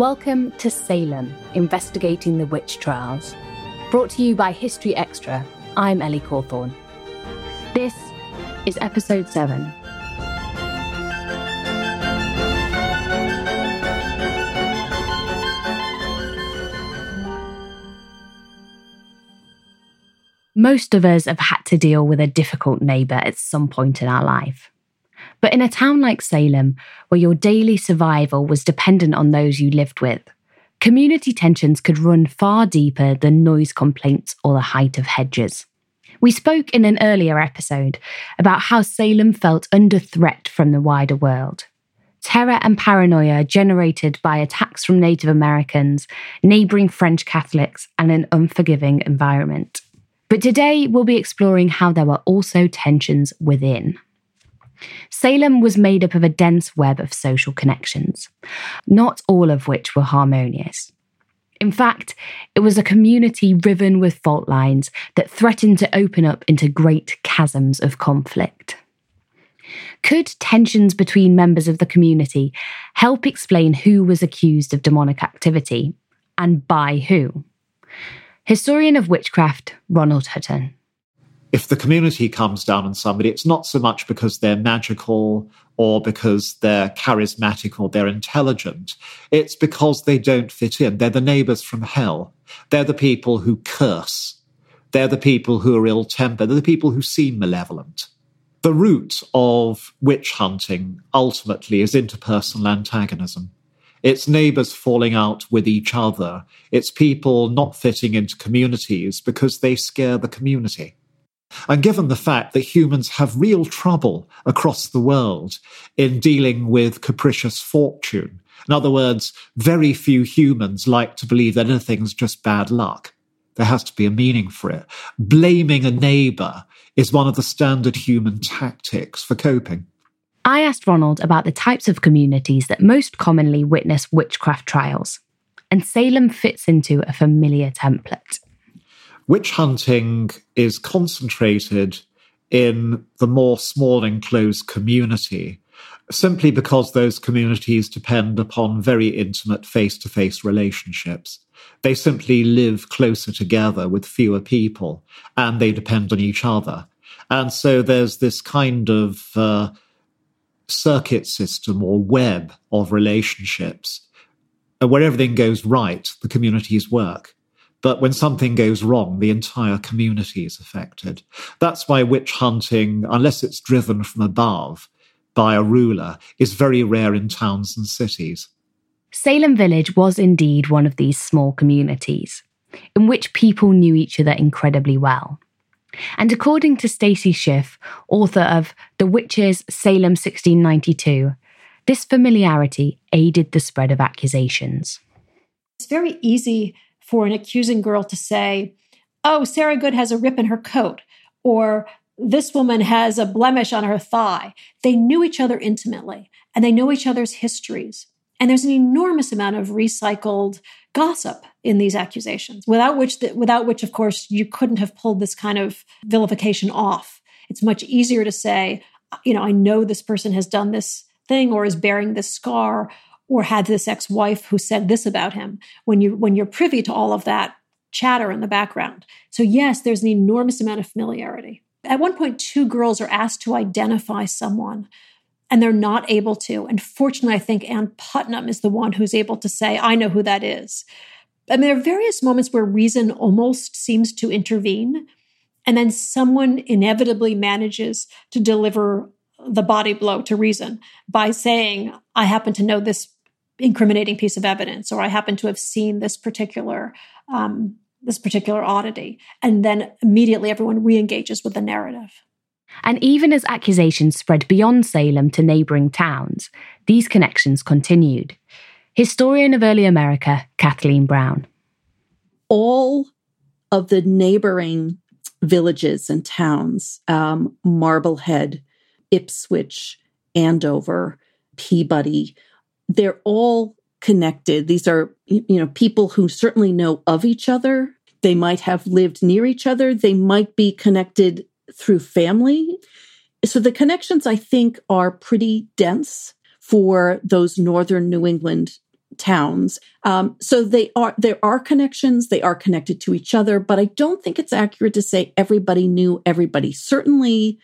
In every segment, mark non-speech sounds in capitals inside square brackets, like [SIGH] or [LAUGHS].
Welcome to Salem, investigating the witch trials. Brought to you by History Extra, I'm Ellie Cawthorne. This is episode 7. Most of us have had to deal with a difficult neighbour at some point in our life. But in a town like Salem, where your daily survival was dependent on those you lived with, community tensions could run far deeper than noise complaints or the height of hedges. We spoke in an earlier episode about how Salem felt under threat from the wider world. Terror and paranoia generated by attacks from Native Americans, neighbouring French Catholics, and an unforgiving environment. But today we'll be exploring how there were also tensions within. Salem was made up of a dense web of social connections, not all of which were harmonious. In fact, it was a community riven with fault lines that threatened to open up into great chasms of conflict. Could tensions between members of the community help explain who was accused of demonic activity and by who? Historian of witchcraft Ronald Hutton if the community comes down on somebody, it's not so much because they're magical or because they're charismatic or they're intelligent. It's because they don't fit in. They're the neighbors from hell. They're the people who curse. They're the people who are ill tempered. They're the people who seem malevolent. The root of witch hunting ultimately is interpersonal antagonism. It's neighbors falling out with each other. It's people not fitting into communities because they scare the community. And given the fact that humans have real trouble across the world in dealing with capricious fortune, in other words, very few humans like to believe that anything's just bad luck. There has to be a meaning for it. Blaming a neighbor is one of the standard human tactics for coping. I asked Ronald about the types of communities that most commonly witness witchcraft trials, and Salem fits into a familiar template. Witch hunting is concentrated in the more small enclosed community simply because those communities depend upon very intimate face to face relationships. They simply live closer together with fewer people and they depend on each other. And so there's this kind of uh, circuit system or web of relationships where everything goes right, the communities work. But when something goes wrong, the entire community is affected. That's why witch hunting, unless it's driven from above by a ruler, is very rare in towns and cities. Salem Village was indeed one of these small communities, in which people knew each other incredibly well. And according to Stacy Schiff, author of The Witches Salem 1692, this familiarity aided the spread of accusations. It's very easy for an accusing girl to say, Oh, Sarah Good has a rip in her coat, or this woman has a blemish on her thigh. They knew each other intimately and they know each other's histories. And there's an enormous amount of recycled gossip in these accusations, without which, the, without which, of course, you couldn't have pulled this kind of vilification off. It's much easier to say, you know, I know this person has done this thing or is bearing this scar or had this ex-wife who said this about him when you when you're privy to all of that chatter in the background. So yes there's an enormous amount of familiarity. At one point two girls are asked to identify someone and they're not able to. And fortunately i think ann putnam is the one who's able to say i know who that is. I mean, there are various moments where reason almost seems to intervene, and then someone inevitably manages to deliver the body blow to reason by saying, I happen to know this incriminating piece of evidence, or I happen to have seen this particular um, this particular oddity, and then immediately everyone re-engages with the narrative. And even as accusations spread beyond Salem to neighbouring towns, these connections continued. Historian of early America, Kathleen Brown. All of the neighboring villages and towns, um, Marblehead, Ipswich, Andover, Peabody, they're all connected. These are, you know, people who certainly know of each other. They might have lived near each other. They might be connected through family. So the connections, I think, are pretty dense for those northern New England towns. Um, so they are there are connections. They are connected to each other, but I don't think it's accurate to say everybody knew everybody. Certainly,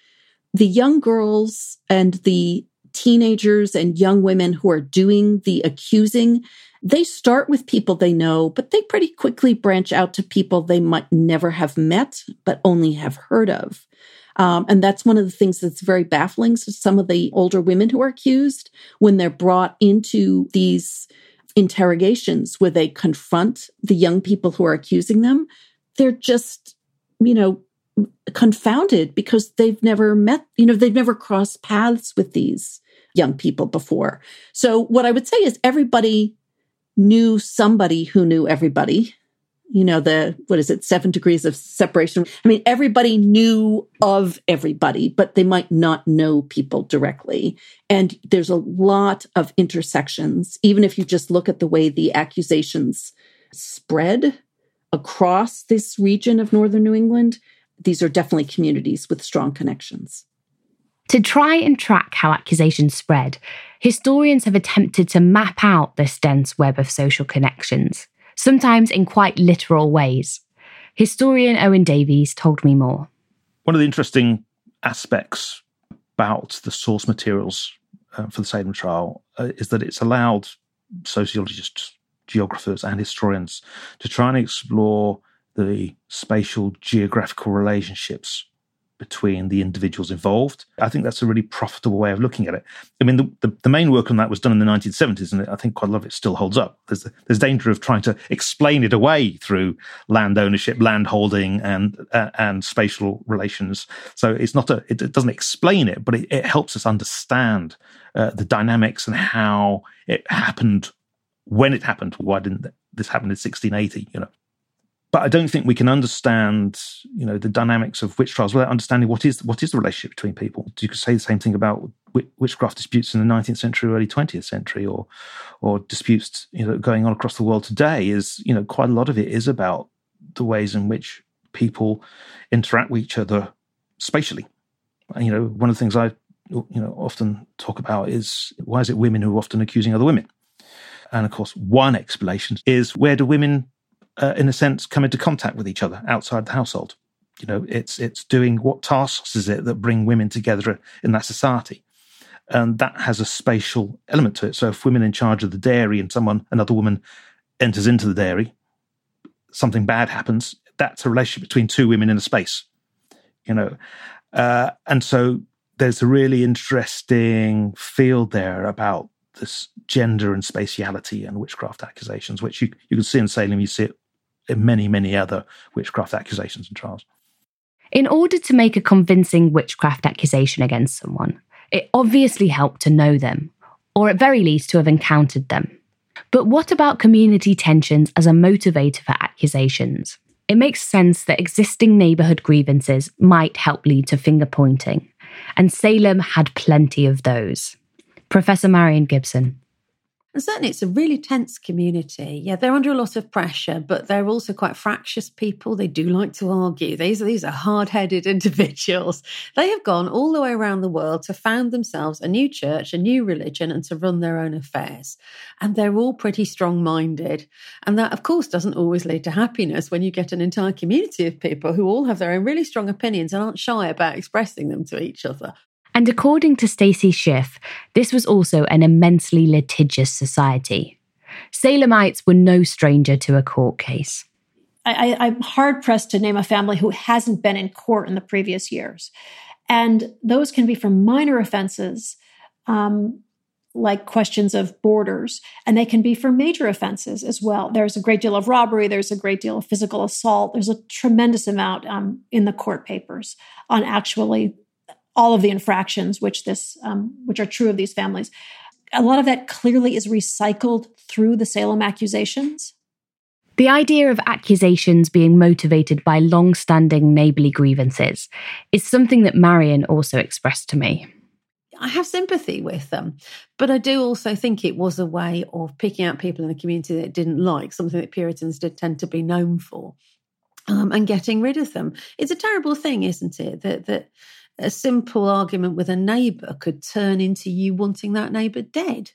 the young girls and the teenagers and young women who are doing the accusing, they start with people they know, but they pretty quickly branch out to people they might never have met, but only have heard of. Um, and that's one of the things that's very baffling to some of the older women who are accused when they're brought into these interrogations where they confront the young people who are accusing them. They're just, you know, confounded because they've never met, you know, they've never crossed paths with these young people before. So what I would say is everybody knew somebody who knew everybody. You know, the, what is it, seven degrees of separation. I mean, everybody knew of everybody, but they might not know people directly. And there's a lot of intersections, even if you just look at the way the accusations spread across this region of Northern New England. These are definitely communities with strong connections. To try and track how accusations spread, historians have attempted to map out this dense web of social connections, sometimes in quite literal ways. Historian Owen Davies told me more. One of the interesting aspects about the source materials uh, for the Salem trial uh, is that it's allowed sociologists, geographers, and historians to try and explore the spatial geographical relationships between the individuals involved. I think that's a really profitable way of looking at it. I mean, the, the, the, main work on that was done in the 1970s, and I think quite a lot of it still holds up. There's there's danger of trying to explain it away through land ownership, land holding, and uh, and spatial relations. So it's not a it, it doesn't explain it, but it, it helps us understand uh, the dynamics and how it happened when it happened. Why didn't this happen in 1680? You know, but I don't think we can understand, you know, the dynamics of witch trials without understanding what is what is the relationship between people. You could say the same thing about witchcraft disputes in the 19th century, early 20th century, or or disputes you know going on across the world today. Is you know quite a lot of it is about the ways in which people interact with each other spatially. You know, one of the things I you know often talk about is why is it women who are often accusing other women? And of course, one explanation is where do women uh, in a sense, come into contact with each other outside the household. You know, it's it's doing what tasks is it that bring women together in that society, and that has a spatial element to it. So, if women in charge of the dairy and someone, another woman, enters into the dairy, something bad happens. That's a relationship between two women in a space. You know, uh, and so there's a really interesting field there about this gender and spatiality and witchcraft accusations, which you, you can see in Salem, you see it many, many other witchcraft accusations and trials. In order to make a convincing witchcraft accusation against someone, it obviously helped to know them, or at very least to have encountered them. But what about community tensions as a motivator for accusations? It makes sense that existing neighbourhood grievances might help lead to finger pointing, and Salem had plenty of those. Professor Marion Gibson. And certainly it's a really tense community. Yeah, they're under a lot of pressure, but they're also quite fractious people. They do like to argue. These these are hard headed [LAUGHS] individuals. They have gone all the way around the world to found themselves a new church, a new religion, and to run their own affairs. And they're all pretty strong minded. And that, of course, doesn't always lead to happiness when you get an entire community of people who all have their own really strong opinions and aren't shy about expressing them to each other. And according to Stacy Schiff, this was also an immensely litigious society. Salemites were no stranger to a court case. I, am hard pressed to name a family who hasn't been in court in the previous years. And those can be for minor offenses, um, like questions of borders, and they can be for major offenses as well. There's a great deal of robbery, there's a great deal of physical assault, there's a tremendous amount um, in the court papers on actually all of the infractions which this um, which are true of these families. A lot of that clearly is recycled through the Salem accusations. The idea of accusations being motivated by long standing neighbourly grievances is something that Marion also expressed to me. I have sympathy with them, but I do also think it was a way of picking out people in the community that didn't like, something that Puritans did tend to be known for, um, and getting rid of them. It's a terrible thing, isn't it? That that a simple argument with a neighbour could turn into you wanting that neighbour dead.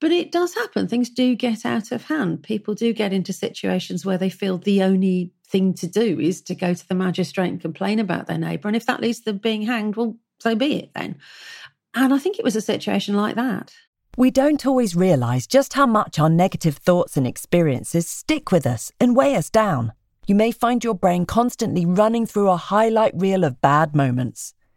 But it does happen. Things do get out of hand. People do get into situations where they feel the only thing to do is to go to the magistrate and complain about their neighbour. And if that leads to them being hanged, well, so be it then. And I think it was a situation like that. We don't always realise just how much our negative thoughts and experiences stick with us and weigh us down. You may find your brain constantly running through a highlight reel of bad moments.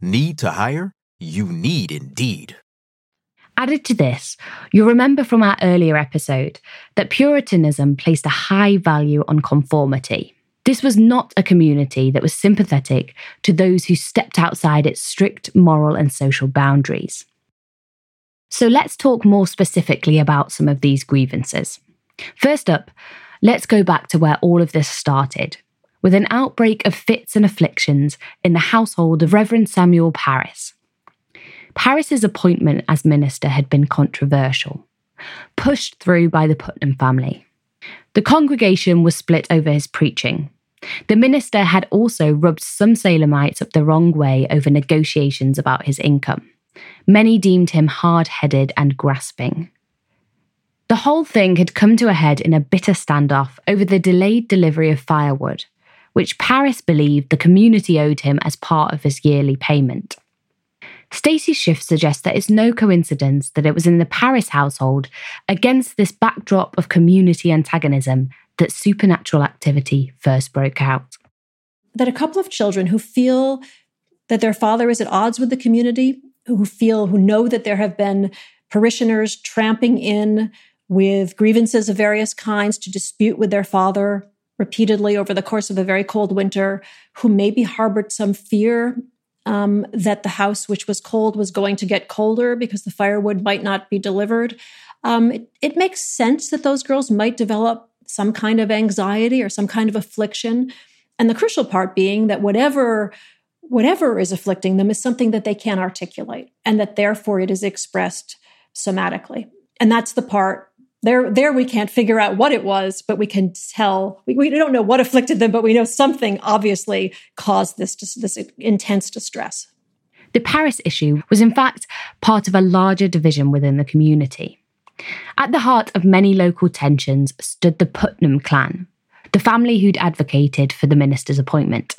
Need to hire? You need Indeed. Added to this, you'll remember from our earlier episode that Puritanism placed a high value on conformity. This was not a community that was sympathetic to those who stepped outside its strict moral and social boundaries. So let's talk more specifically about some of these grievances. First up, let's go back to where all of this started, with an outbreak of fits and afflictions in the household of Reverend Samuel Parris, Parris's appointment as minister had been controversial, pushed through by the Putnam family. The congregation was split over his preaching. The minister had also rubbed some Salemites up the wrong way over negotiations about his income. Many deemed him hard headed and grasping. The whole thing had come to a head in a bitter standoff over the delayed delivery of firewood, which Parris believed the community owed him as part of his yearly payment. Stacy Schiff suggests that it's no coincidence that it was in the Parris household, against this backdrop of community antagonism, that supernatural activity first broke out. That a couple of children who feel that their father is at odds with the community, who feel, who know that there have been parishioners tramping in with grievances of various kinds to dispute with their father repeatedly over the course of a very cold winter, who maybe harbored some fear um, that the house, which was cold, was going to get colder because the firewood might not be delivered. Um, it, it makes sense that those girls might develop some kind of anxiety or some kind of affliction. And the crucial part being that whatever whatever is afflicting them is something that they can't articulate and that therefore it is expressed somatically. And that's the part there, there we can't figure out what it was, but we can tell. We, we don't know what afflicted them, but we know something obviously caused this this intense distress. The Parris issue was, in fact, part of a larger division within the community. At the heart of many local tensions stood the Putnam clan, the family who'd advocated for the minister's appointment.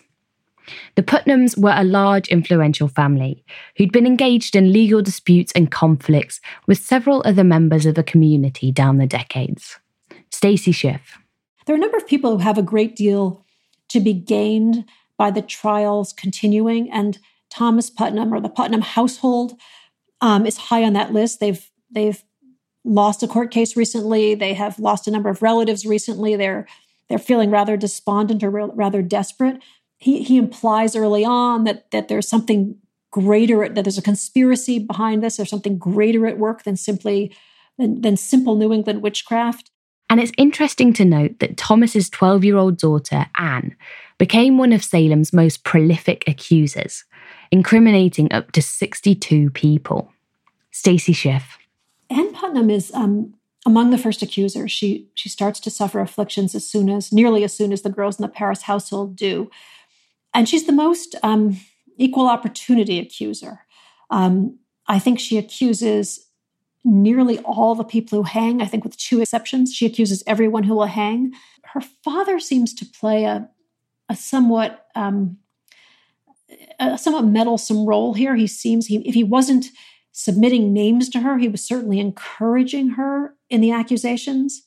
The Putnams were a large, influential family who'd been engaged in legal disputes and conflicts with several other members of the community down the decades. Stacy Schiff. There are a number of people who have a great deal to be gained by the trials continuing, and Thomas Putnam or the Putnam household um, is high on that list. They've they've lost a court case recently. They have lost a number of relatives recently. They're they're feeling rather despondent or rather desperate. He he implies early on that that there's something greater that there's a conspiracy behind this. There's something greater at work than simply than, than simple New England witchcraft. And it's interesting to note that Thomas's 12 year old daughter, Anne, became one of Salem's most prolific accusers, incriminating up to 62 people. Stacy Schiff. Anne Putnam is um, among the first accusers. She, she starts to suffer afflictions as soon as, nearly as soon as the girls in the Parris household do. And she's the most um, equal opportunity accuser. Um, I think she accuses nearly all the people who hang, I think with two exceptions. She accuses everyone who will hang. Her father seems to play a, a somewhat um, a somewhat meddlesome role here. He seems he if he wasn't submitting names to her, he was certainly encouraging her in the accusations.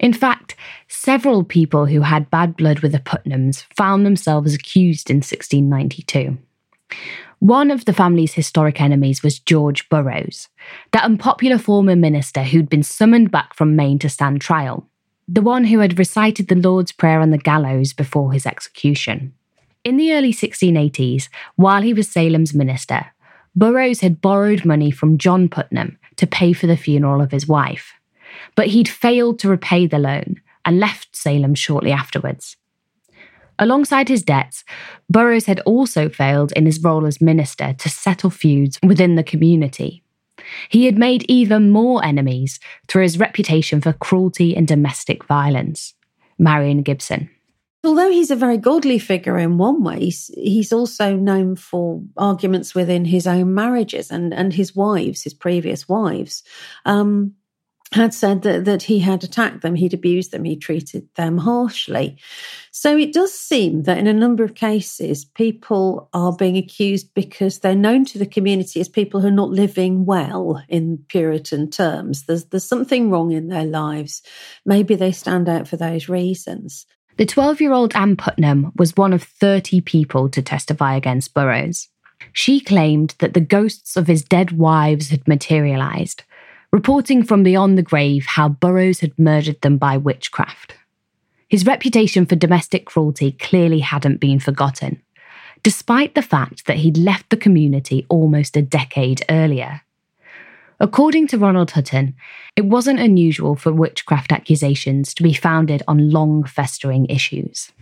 In fact, several people who had bad blood with the Putnams found themselves accused in 1692. One of the family's historic enemies was George Burroughs, the unpopular former minister who'd been summoned back from Maine to stand trial, the one who had recited the Lord's Prayer on the gallows before his execution. In the early 1680s, while he was Salem's minister, Burroughs had borrowed money from John Putnam to pay for the funeral of his wife. But he'd failed to repay the loan and left Salem shortly afterwards. Alongside his debts, Burroughs had also failed in his role as minister to settle feuds within the community. He had made even more enemies through his reputation for cruelty and domestic violence. Marion Gibson. Although he's a very godly figure in one way, he's also known for arguments within his own marriages and, and his wives, his previous wives. Um, had said that, that he had attacked them, he'd abused them, he treated them harshly. So it does seem that in a number of cases, people are being accused because they're known to the community as people who are not living well in Puritan terms. There's, there's something wrong in their lives. Maybe they stand out for those reasons. The 12 year old Anne Putnam was one of 30 people to testify against Burroughs. She claimed that the ghosts of his dead wives had materialized reporting from beyond the grave how Burroughs had murdered them by witchcraft. His reputation for domestic cruelty clearly hadn't been forgotten, despite the fact that he'd left the community almost a decade earlier. According to Ronald Hutton, it wasn't unusual for witchcraft accusations to be founded on long festering issues.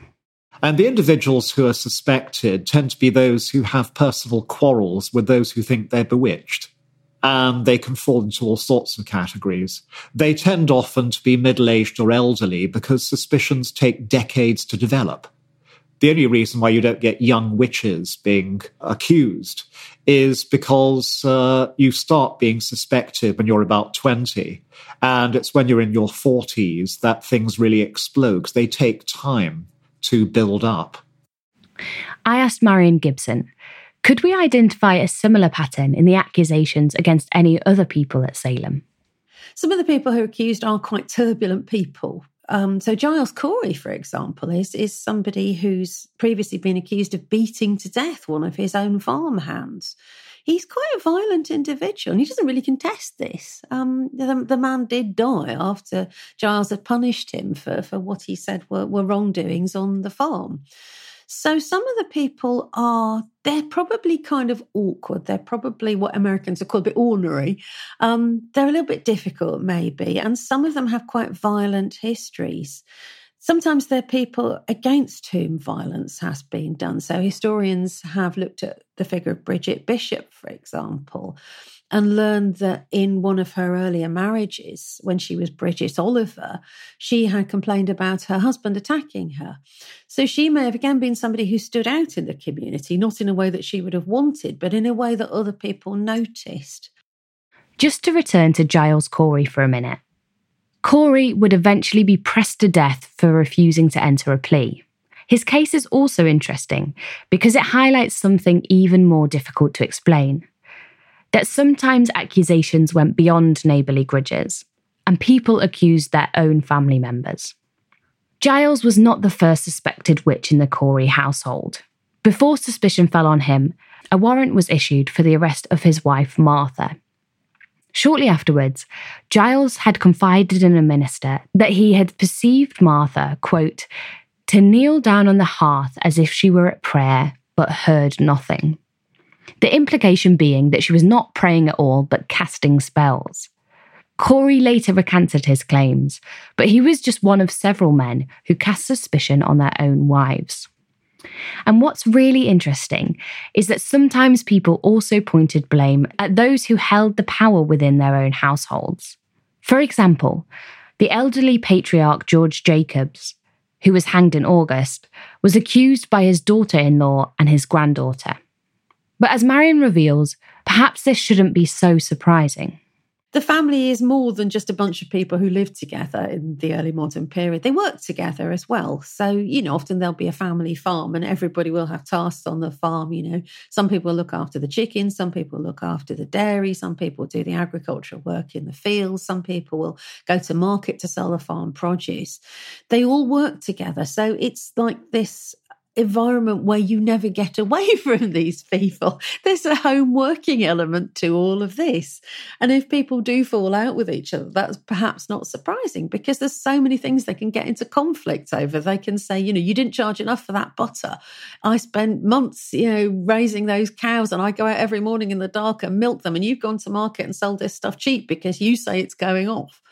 And the individuals who are suspected tend to be those who have personal quarrels with those who think they're bewitched and they can fall into all sorts of categories. They tend often to be middle aged or elderly because suspicions take decades to develop. The only reason why you don't get young witches being accused is because uh, you start being suspected when you're about 20. And it's when you're in your 40s that things really explode they take time to build up. I asked Marion Gibson could we identify a similar pattern in the accusations against any other people at Salem? Some of the people who are accused are quite turbulent people. Um, so Giles Corey, for example, is is somebody who's previously been accused of beating to death one of his own farm hands. He's quite a violent individual, and he doesn't really contest this. Um, the, the, man did die after Giles had punished him for, for what he said were, were wrongdoings on the farm. So some of the people are, they're probably kind of awkward. They're probably what Americans are called a bit ornery. Um, they're a little bit difficult, maybe. And some of them have quite violent histories. Sometimes they're people against whom violence has been done. So historians have looked at the figure of Bridget Bishop, for example, and learned that in one of her earlier marriages, when she was Bridget Oliver, she had complained about her husband attacking her. So she may have again been somebody who stood out in the community, not in a way that she would have wanted, but in a way that other people noticed. Just to return to Giles Corey for a minute. Corey would eventually be pressed to death for refusing to enter a plea. His case is also interesting because it highlights something even more difficult to explain that sometimes accusations went beyond neighbourly grudges, and people accused their own family members. Giles was not the first suspected witch in the Corey household. Before suspicion fell on him, a warrant was issued for the arrest of his wife, Martha. Shortly afterwards, Giles had confided in a minister that he had perceived Martha, quote, to kneel down on the hearth as if she were at prayer, but heard nothing. The implication being that she was not praying at all, but casting spells. Corey later recanted his claims, but he was just one of several men who cast suspicion on their own wives. And what's really interesting is that sometimes people also pointed blame at those who held the power within their own households. For example, the elderly patriarch George Jacobs, who was hanged in August, was accused by his daughter in law and his granddaughter. But as Marion reveals, perhaps this shouldn't be so surprising the family is more than just a bunch of people who lived together in the early modern period. They work together as well. So, you know, often there'll be a family farm and everybody will have tasks on the farm. You know, some people look after the chickens, some people look after the dairy, some people do the agricultural work in the fields, some people will go to market to sell the farm produce. They all work together. So it's like this environment where you never get away [LAUGHS] from these people. There's a home working element to all of this. And if people do fall out with each other, that's perhaps not surprising because there's so many things they can get into conflict over. They can say, you know, you didn't charge enough for that butter. I spent months, you know, raising those cows and I go out every morning in the dark and milk them. And you've gone to market and sold this stuff cheap because you say it's going off.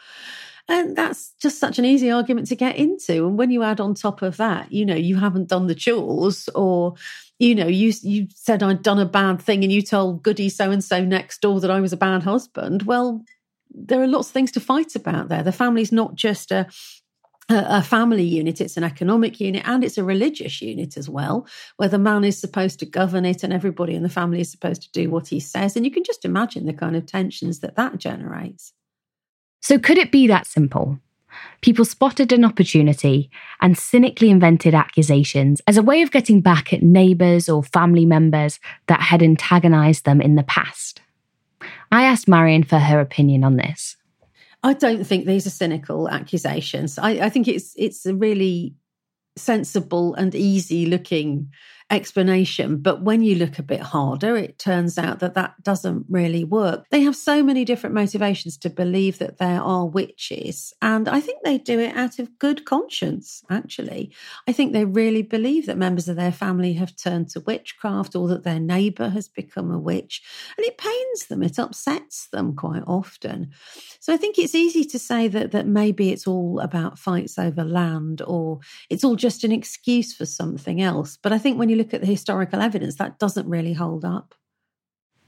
And that's just such an easy argument to get into. And when you add on top of that, you know, you haven't done the chores or you know, you you said I'd done a bad thing and you told Goody so and so next door that I was a bad husband. Well, there are lots of things to fight about there. The family's not just a a family unit, it's an economic unit and it's a religious unit as well, where the man is supposed to govern it and everybody in the family is supposed to do what he says. And you can just imagine the kind of tensions that that generates. So, could it be that simple? People spotted an opportunity and cynically invented accusations as a way of getting back at neighbours or family members that had antagonised them in the past. I asked Marion for her opinion on this. I don't think these are cynical accusations. I, I think it's it's a really sensible and easy looking explanation. But when you look a bit harder, it turns out that that doesn't really work. They have so many different motivations to believe that there are witches. And I think they do it out of good conscience, actually. I think they really believe that members of their family have turned to witchcraft or that their neighbour has become a witch. And it pains them, it upsets them quite often. So I think it's easy to say that, that maybe it's all about fights over land or it's all just an excuse for something else. But I think when you look at the historical evidence, that doesn't really hold up.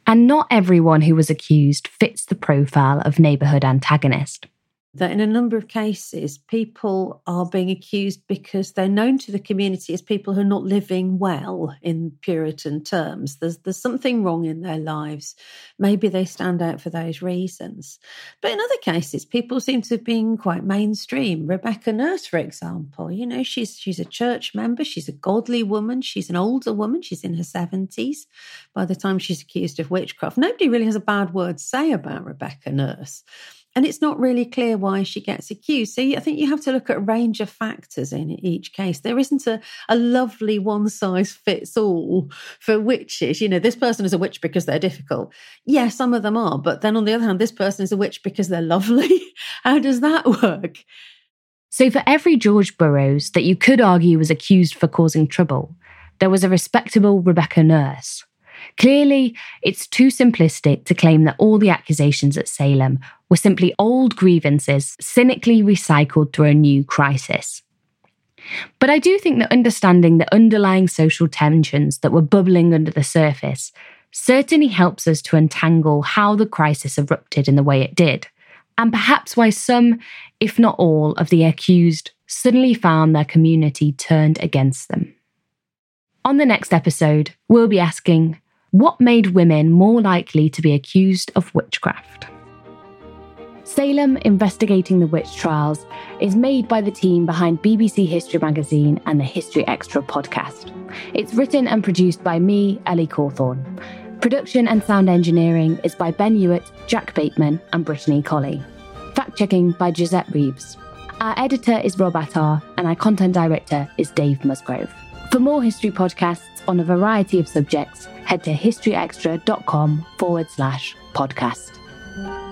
And not everyone who was accused fits the profile of neighbourhood antagonist that in a number of cases, people are being accused because they're known to the community as people who are not living well in Puritan terms. There's, there's something wrong in their lives. Maybe they stand out for those reasons. But in other cases, people seem to have been quite mainstream. Rebecca Nurse, for example, you know, she's, she's a church member, she's a godly woman, she's an older woman, she's in her 70s by the time she's accused of witchcraft. Nobody really has a bad word to say about Rebecca Nurse. And it's not really clear why she gets accused. So I think you have to look at a range of factors in each case. There isn't a, a lovely one size fits all for witches. You know, this person is a witch because they're difficult. Yeah, some of them are. But then on the other hand, this person is a witch because they're [LAUGHS] lovely. How does that work? So for every George Burroughs that you could argue was accused for causing trouble, there was a respectable Rebecca Nurse. Clearly, it's too simplistic to claim that all the accusations at Salem were simply old grievances cynically recycled through a new crisis. But I do think that understanding the underlying social tensions that were bubbling under the surface certainly helps us to untangle how the crisis erupted in the way it did, and perhaps why some, if not all, of the accused suddenly found their community turned against them. On the next episode, we'll be asking what made women more likely to be accused of witchcraft? Salem Investigating the Witch Trials is made by the team behind BBC History Magazine and the History Extra podcast. It's written and produced by me, Ellie Cawthorne. Production and sound engineering is by Ben Hewitt, Jack Bateman, and Brittany Colley. Fact checking by Gisette Reeves. Our editor is Rob Attar, and our content director is Dave Musgrove. For more history podcasts on a variety of subjects, head to historyextra.com forward slash podcast.